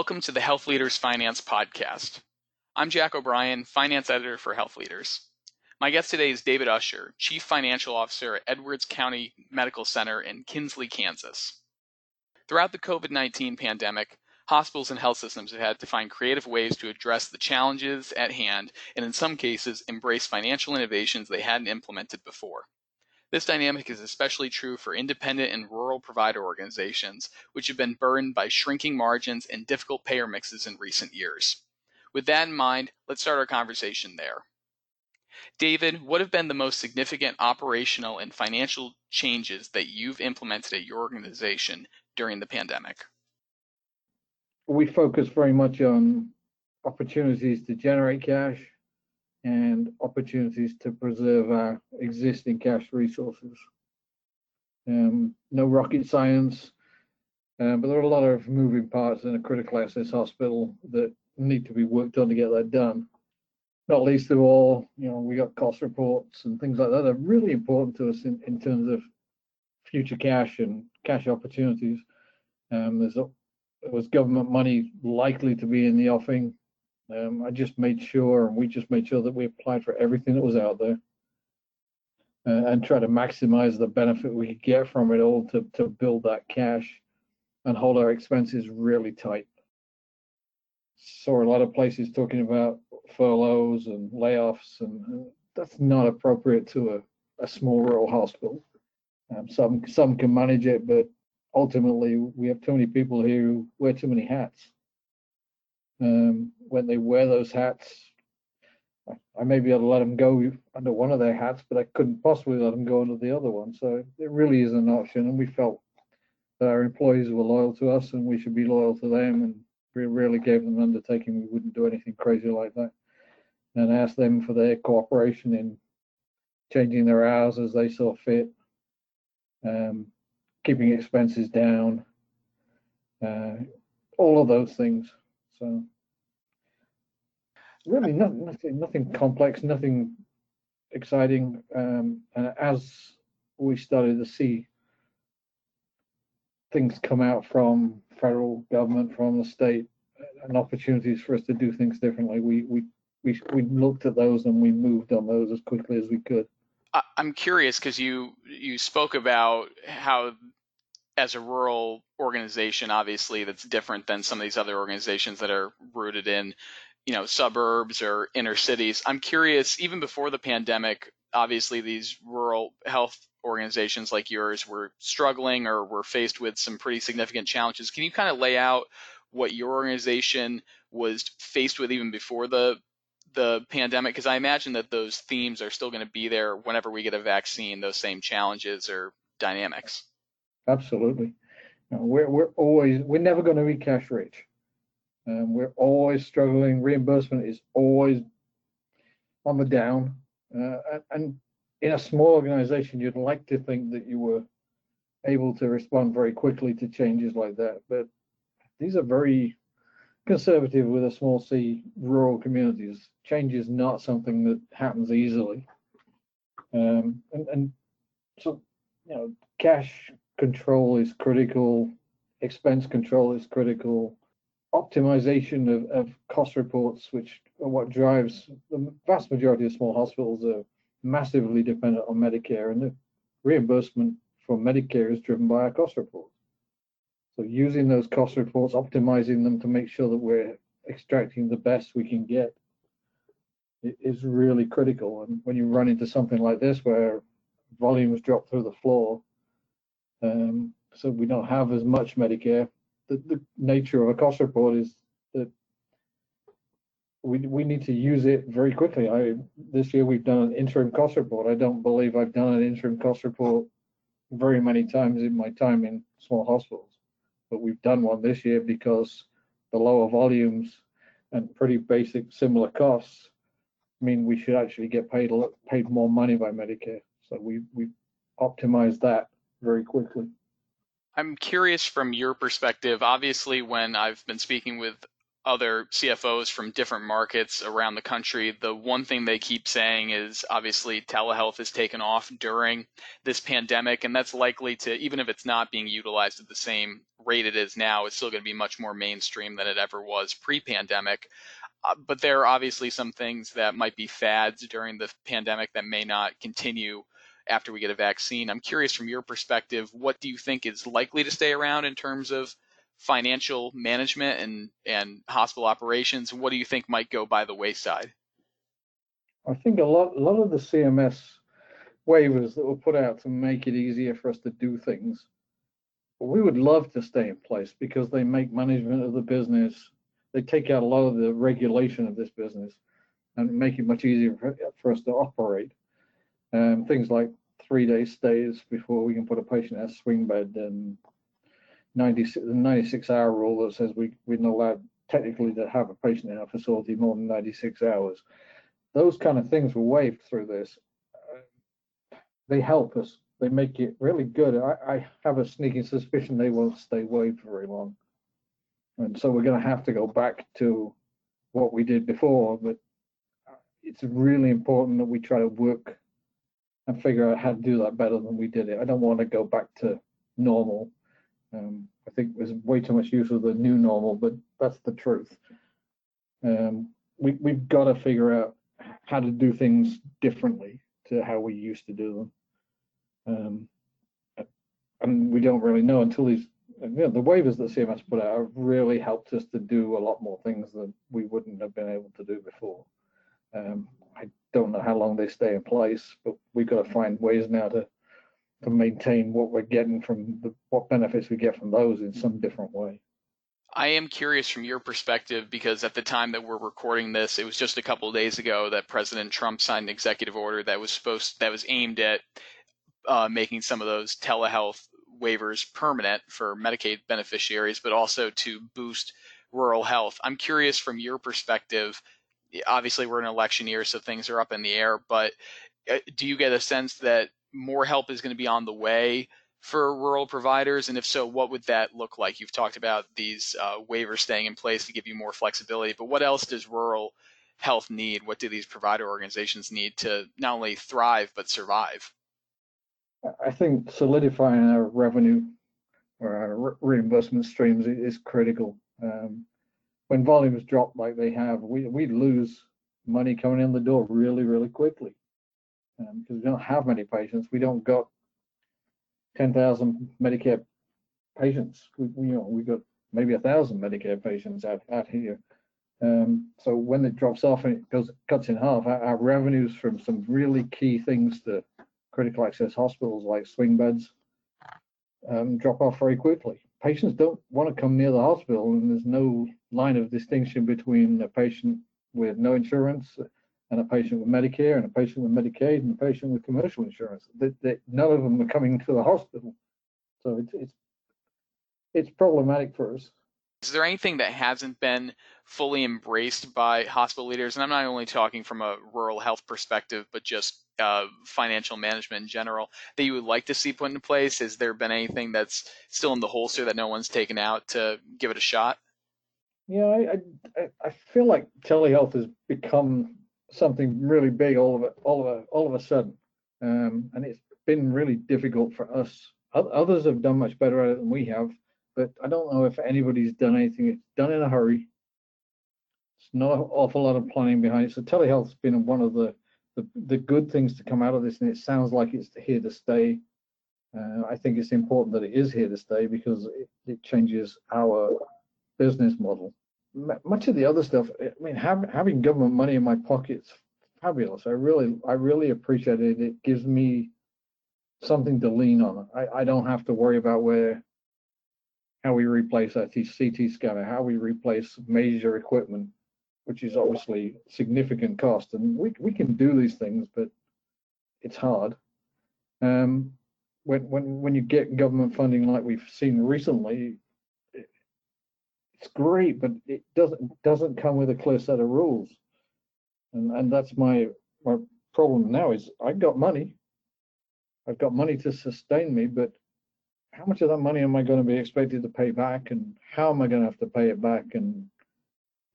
Welcome to the Health Leaders Finance Podcast. I'm Jack O'Brien, Finance Editor for Health Leaders. My guest today is David Usher, Chief Financial Officer at Edwards County Medical Center in Kinsley, Kansas. Throughout the COVID 19 pandemic, hospitals and health systems have had to find creative ways to address the challenges at hand and, in some cases, embrace financial innovations they hadn't implemented before. This dynamic is especially true for independent and rural provider organizations, which have been burdened by shrinking margins and difficult payer mixes in recent years. With that in mind, let's start our conversation there. David, what have been the most significant operational and financial changes that you've implemented at your organization during the pandemic? We focus very much on opportunities to generate cash and opportunities to preserve our existing cash resources. Um, no rocket science, um, but there are a lot of moving parts in a critical access hospital that need to be worked on to get that done. Not least of all, you know, we got cost reports and things like that are really important to us in, in terms of future cash and cash opportunities. Um, there's a, there was government money likely to be in the offing um, I just made sure, and we just made sure that we applied for everything that was out there uh, and try to maximize the benefit we could get from it all to, to build that cash and hold our expenses really tight. Saw a lot of places talking about furloughs and layoffs, and, and that's not appropriate to a, a small rural hospital. Um, some some can manage it, but ultimately we have too many people who wear too many hats um, when they wear those hats. I may be able to let them go under one of their hats, but I couldn't possibly let them go under the other one. So it really is an option, and we felt that our employees were loyal to us, and we should be loyal to them. And we really gave them an undertaking we wouldn't do anything crazy like that, and asked them for their cooperation in changing their hours as they saw fit, um, keeping expenses down, uh, all of those things. So really not, nothing, nothing complex, nothing exciting. Um, and as we started to see things come out from federal government, from the state, and opportunities for us to do things differently, we we we we looked at those and we moved on those as quickly as we could. I'm curious because you you spoke about how as a rural organization, obviously that's different than some of these other organizations that are rooted in, you know, suburbs or inner cities. I'm curious, even before the pandemic, obviously these rural health organizations like yours were struggling or were faced with some pretty significant challenges. Can you kind of lay out what your organization was faced with even before the the pandemic? Because I imagine that those themes are still going to be there whenever we get a vaccine. Those same challenges or dynamics. Absolutely. we're, we're always, we're never going to be cash rich. Um, we're always struggling. Reimbursement is always on the down. Uh, and in a small organization, you'd like to think that you were able to respond very quickly to changes like that. But these are very conservative with a small c rural communities. Change is not something that happens easily. Um, and, and so, you know, cash control is critical, expense control is critical, optimization of, of cost reports, which are what drives the vast majority of small hospitals are massively dependent on Medicare, and the reimbursement from Medicare is driven by our cost reports. So using those cost reports, optimizing them to make sure that we're extracting the best we can get is really critical. And when you run into something like this where volumes drop through the floor, um, so we don't have as much Medicare. The, the nature of a cost report is that we we need to use it very quickly. I this year we've done an interim cost report. I don't believe I've done an interim cost report very many times in my time in small hospitals, but we've done one this year because the lower volumes and pretty basic similar costs mean we should actually get paid paid more money by Medicare. So we we optimized that very quickly. I'm curious from your perspective. Obviously, when I've been speaking with other CFOs from different markets around the country, the one thing they keep saying is obviously telehealth has taken off during this pandemic, and that's likely to, even if it's not being utilized at the same rate it is now, it's still going to be much more mainstream than it ever was pre pandemic. Uh, but there are obviously some things that might be fads during the pandemic that may not continue after we get a vaccine. I'm curious from your perspective, what do you think is likely to stay around in terms of financial management and, and hospital operations? What do you think might go by the wayside? I think a lot, a lot of the CMS waivers that were put out to make it easier for us to do things, we would love to stay in place because they make management of the business, they take out a lot of the regulation of this business and make it much easier for, for us to operate. Um, things like three day stays before we can put a patient in a swing bed and 96, 96 hour rule that says we, we're not allowed technically to have a patient in our facility more than 96 hours. Those kind of things were waived through this. They help us. They make it really good. I, I have a sneaking suspicion they won't stay waived very long. And so we're going to have to go back to what we did before. But it's really important that we try to work and figure out how to do that better than we did it. I don't want to go back to normal um, I think there's way too much use of the new normal, but that's the truth. Um, we, we've got to figure out how to do things differently to how we used to do them. Um, and we don't really know until these, you know, the waivers that CMS put out have really helped us to do a lot more things that we wouldn't have been able to do before. Um, I don't know how long they stay in place, but we've got to find ways now to to maintain what we're getting from the what benefits we get from those in some different way. I am curious from your perspective because at the time that we're recording this, it was just a couple of days ago that President Trump signed an executive order that was supposed that was aimed at uh, making some of those telehealth waivers permanent for Medicaid beneficiaries, but also to boost rural health. I'm curious from your perspective. Obviously, we're in an election year, so things are up in the air. But uh, do you get a sense that more help is going to be on the way for rural providers? And if so, what would that look like? You've talked about these uh, waivers staying in place to give you more flexibility, but what else does rural health need? What do these provider organizations need to not only thrive but survive? I think solidifying our revenue or our reimbursement streams is critical. Um, when volumes drop like they have, we we lose money coming in the door really, really quickly um, because we don't have many patients. We don't got 10,000 Medicare patients. We, we, you know, we got maybe a thousand Medicare patients out, out here. Um, so when it drops off and it goes cuts in half, our, our, revenues from some really key things to critical access hospitals like swing beds um, drop off very quickly. Patients don't want to come near the hospital, and there's no line of distinction between a patient with no insurance and a patient with Medicare and a patient with Medicaid and a patient with commercial insurance. That, that none of them are coming to the hospital, so it's it's it's problematic for us. Is there anything that hasn't been fully embraced by hospital leaders? And I'm not only talking from a rural health perspective, but just uh, financial management in general that you would like to see put into place? Has there been anything that's still in the holster that no one's taken out to give it a shot? Yeah, I, I, I feel like telehealth has become something really big all of it, all of a, all of a sudden, um, and it's been really difficult for us. Others have done much better at it than we have, but I don't know if anybody's done anything. It's done in a hurry. It's not an awful lot of planning behind it. So telehealth's been one of the, the, the good things to come out of this, and it sounds like it's here to stay. Uh, I think it's important that it is here to stay because it, it changes our business model much of the other stuff, I mean, have, having government money in my pocket's fabulous. I really, I really appreciate it. It gives me something to lean on. I, I don't have to worry about where, how we replace a CT scanner, how we replace major equipment, which is obviously significant cost. And we, we can do these things, but it's hard. Um, when, when, when you get government funding like we've seen recently, it's great, but it doesn't doesn't come with a clear set of rules. And and that's my my problem now is I've got money. I've got money to sustain me, but how much of that money am I going to be expected to pay back and how am I going to have to pay it back? And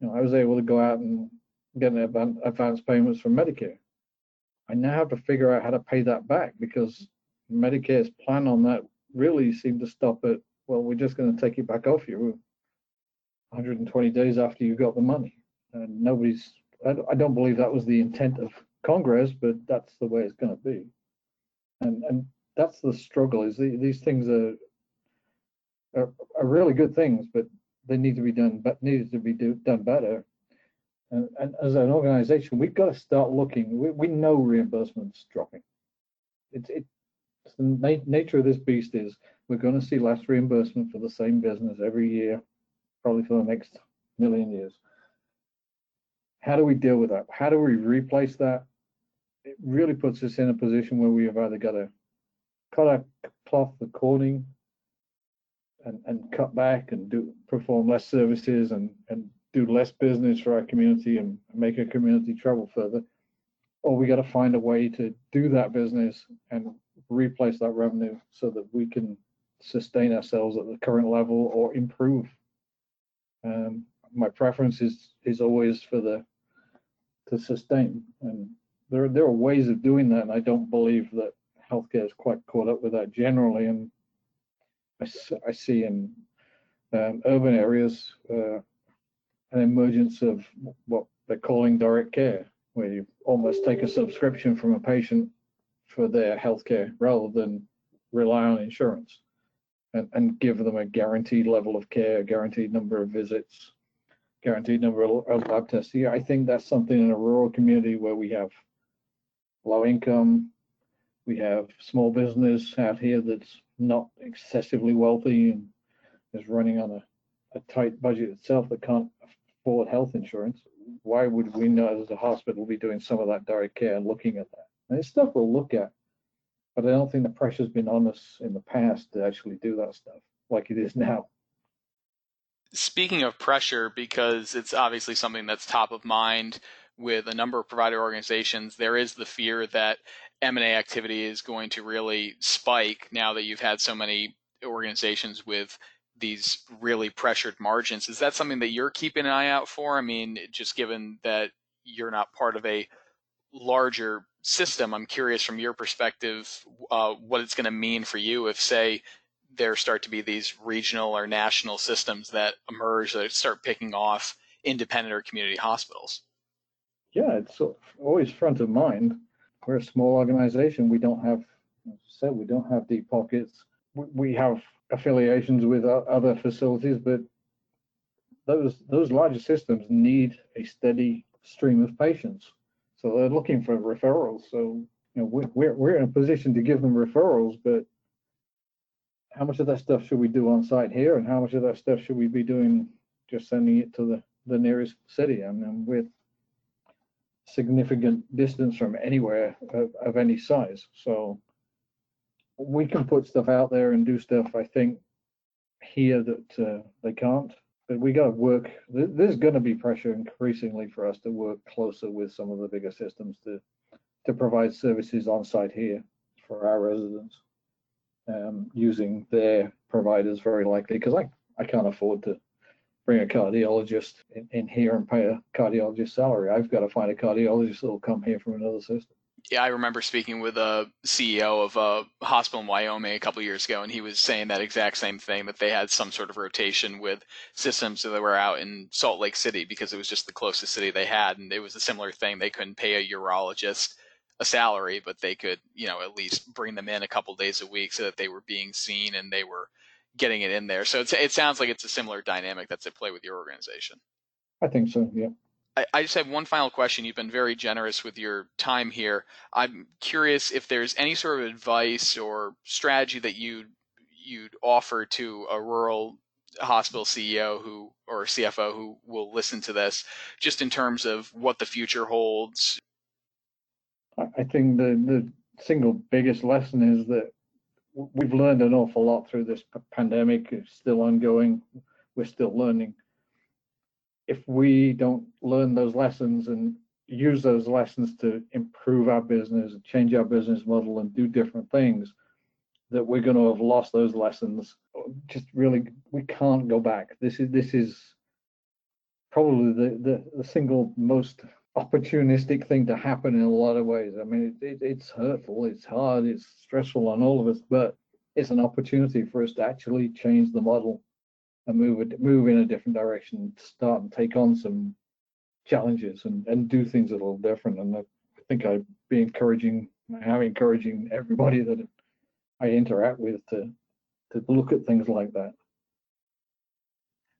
You know, I was able to go out and get an advance payments from Medicare. I now have to figure out how to pay that back because Medicare's plan on that really seemed to stop at, well, we're just going to take it back off you 120 days after you got the money. And nobody's, I don't believe that was the intent of Congress, but that's the way it's going to be. And and that's the struggle is the, these things are, are, are really good things, but they need to be done, but needed to be do, done better. And, and as an organization, we've got to start looking. We, we know reimbursements dropping. It's it, the na nature of this beast is we're going to see less reimbursement for the same business every year, probably for the next million years. How do we deal with that? How do we replace that? It really puts us in a position where we have either got to cut our cloth according and, and cut back and do perform less services and, and do less business for our community and make our community travel further, or we got to find a way to do that business and replace that revenue so that we can sustain ourselves at the current level or improve. Um, my preference is is always for the to sustain, and there there are ways of doing that, and I don't believe that healthcare is quite caught up with that generally. And I, I see in um, urban areas uh, an emergence of what they're calling direct care, where you almost take a subscription from a patient for their healthcare rather than rely on insurance and, and give them a guaranteed level of care, guaranteed number of visits, guaranteed number of lab tests. Yeah, I think that's something in a rural community where we have low income, we have small business out here that's not excessively wealthy and is running on a, a tight budget itself that can't afford health insurance. Why would we not, as a hospital, be doing some of that direct care and looking at that? And it's stuff we'll look at, but I don't think the pressure's been on us in the past to actually do that stuff like it is now. Speaking of pressure, because it's obviously something that's top of mind with a number of provider organizations, there is the fear that M&A activity is going to really spike now that you've had so many organizations with these really pressured margins. Is that something that you're keeping an eye out for? I mean, just given that you're not part of a larger system, I'm curious from your perspective uh, what it's going to mean for you if, say, there start to be these regional or national systems that emerge that start picking off independent or community hospitals. Yeah, it's always front of mind. We're a small organization. We don't have, as I said, we don't have deep pockets. We have affiliations with other facilities, but those those larger systems need a steady stream of patients. So they're looking for referrals. So you know we're we're in a position to give them referrals, but how much of that stuff should we do on site here, and how much of that stuff should we be doing just sending it to the the nearest city? I mean, with significant distance from anywhere of, of any size. So we can put stuff out there and do stuff. I think here that uh, they can't. But we got to work. There's going to be pressure increasingly for us to work closer with some of the bigger systems to to provide services on site here for our residents, um, using their providers very likely because I I can't afford to bring a cardiologist in, in here and pay a cardiologist salary. I've got to find a cardiologist that will come here from another system yeah, I remember speaking with a CEO of a hospital in Wyoming a couple years ago, and he was saying that exact same thing that they had some sort of rotation with systems that were out in Salt Lake City because it was just the closest city they had, and it was a similar thing. They couldn't pay a urologist a salary, but they could, you know, at least bring them in a couple days a week so that they were being seen and they were getting it in there. So it sounds like it's a similar dynamic that's at play with your organization. I think so. Yeah. I, I just have one final question. You've been very generous with your time here. I'm curious if there's any sort of advice or strategy that you you'd offer to a rural hospital CEO who or CFO who will listen to this, just in terms of what the future holds. I think the the single biggest lesson is that we've learned an awful lot through this pandemic. It's still ongoing. We're still learning if we don't learn those lessons and use those lessons to improve our business, change our business model, and do different things, that we're going to have lost those lessons. Just really, we can't go back. This is this is probably the, the, the single most opportunistic thing to happen in a lot of ways. I mean, it, it, it's hurtful, it's hard, it's stressful on all of us, but it's an opportunity for us to actually change the model and move move in a different direction, start and take on some challenges and, and do things a little different. And I think I'd be encouraging, I'm encouraging everybody that I interact with to to look at things like that.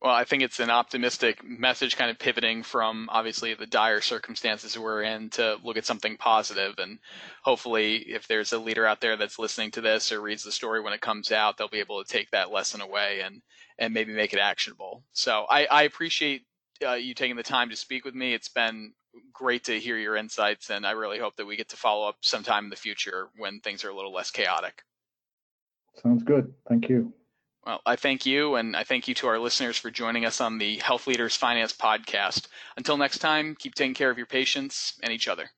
Well, I think it's an optimistic message, kind of pivoting from obviously the dire circumstances we're in to look at something positive. And hopefully, if there's a leader out there that's listening to this or reads the story when it comes out, they'll be able to take that lesson away and and maybe make it actionable. So I, I appreciate uh, you taking the time to speak with me. It's been great to hear your insights, and I really hope that we get to follow up sometime in the future when things are a little less chaotic. Sounds good. Thank you. Well, I thank you, and I thank you to our listeners for joining us on the Health Leaders Finance Podcast. Until next time, keep taking care of your patients and each other.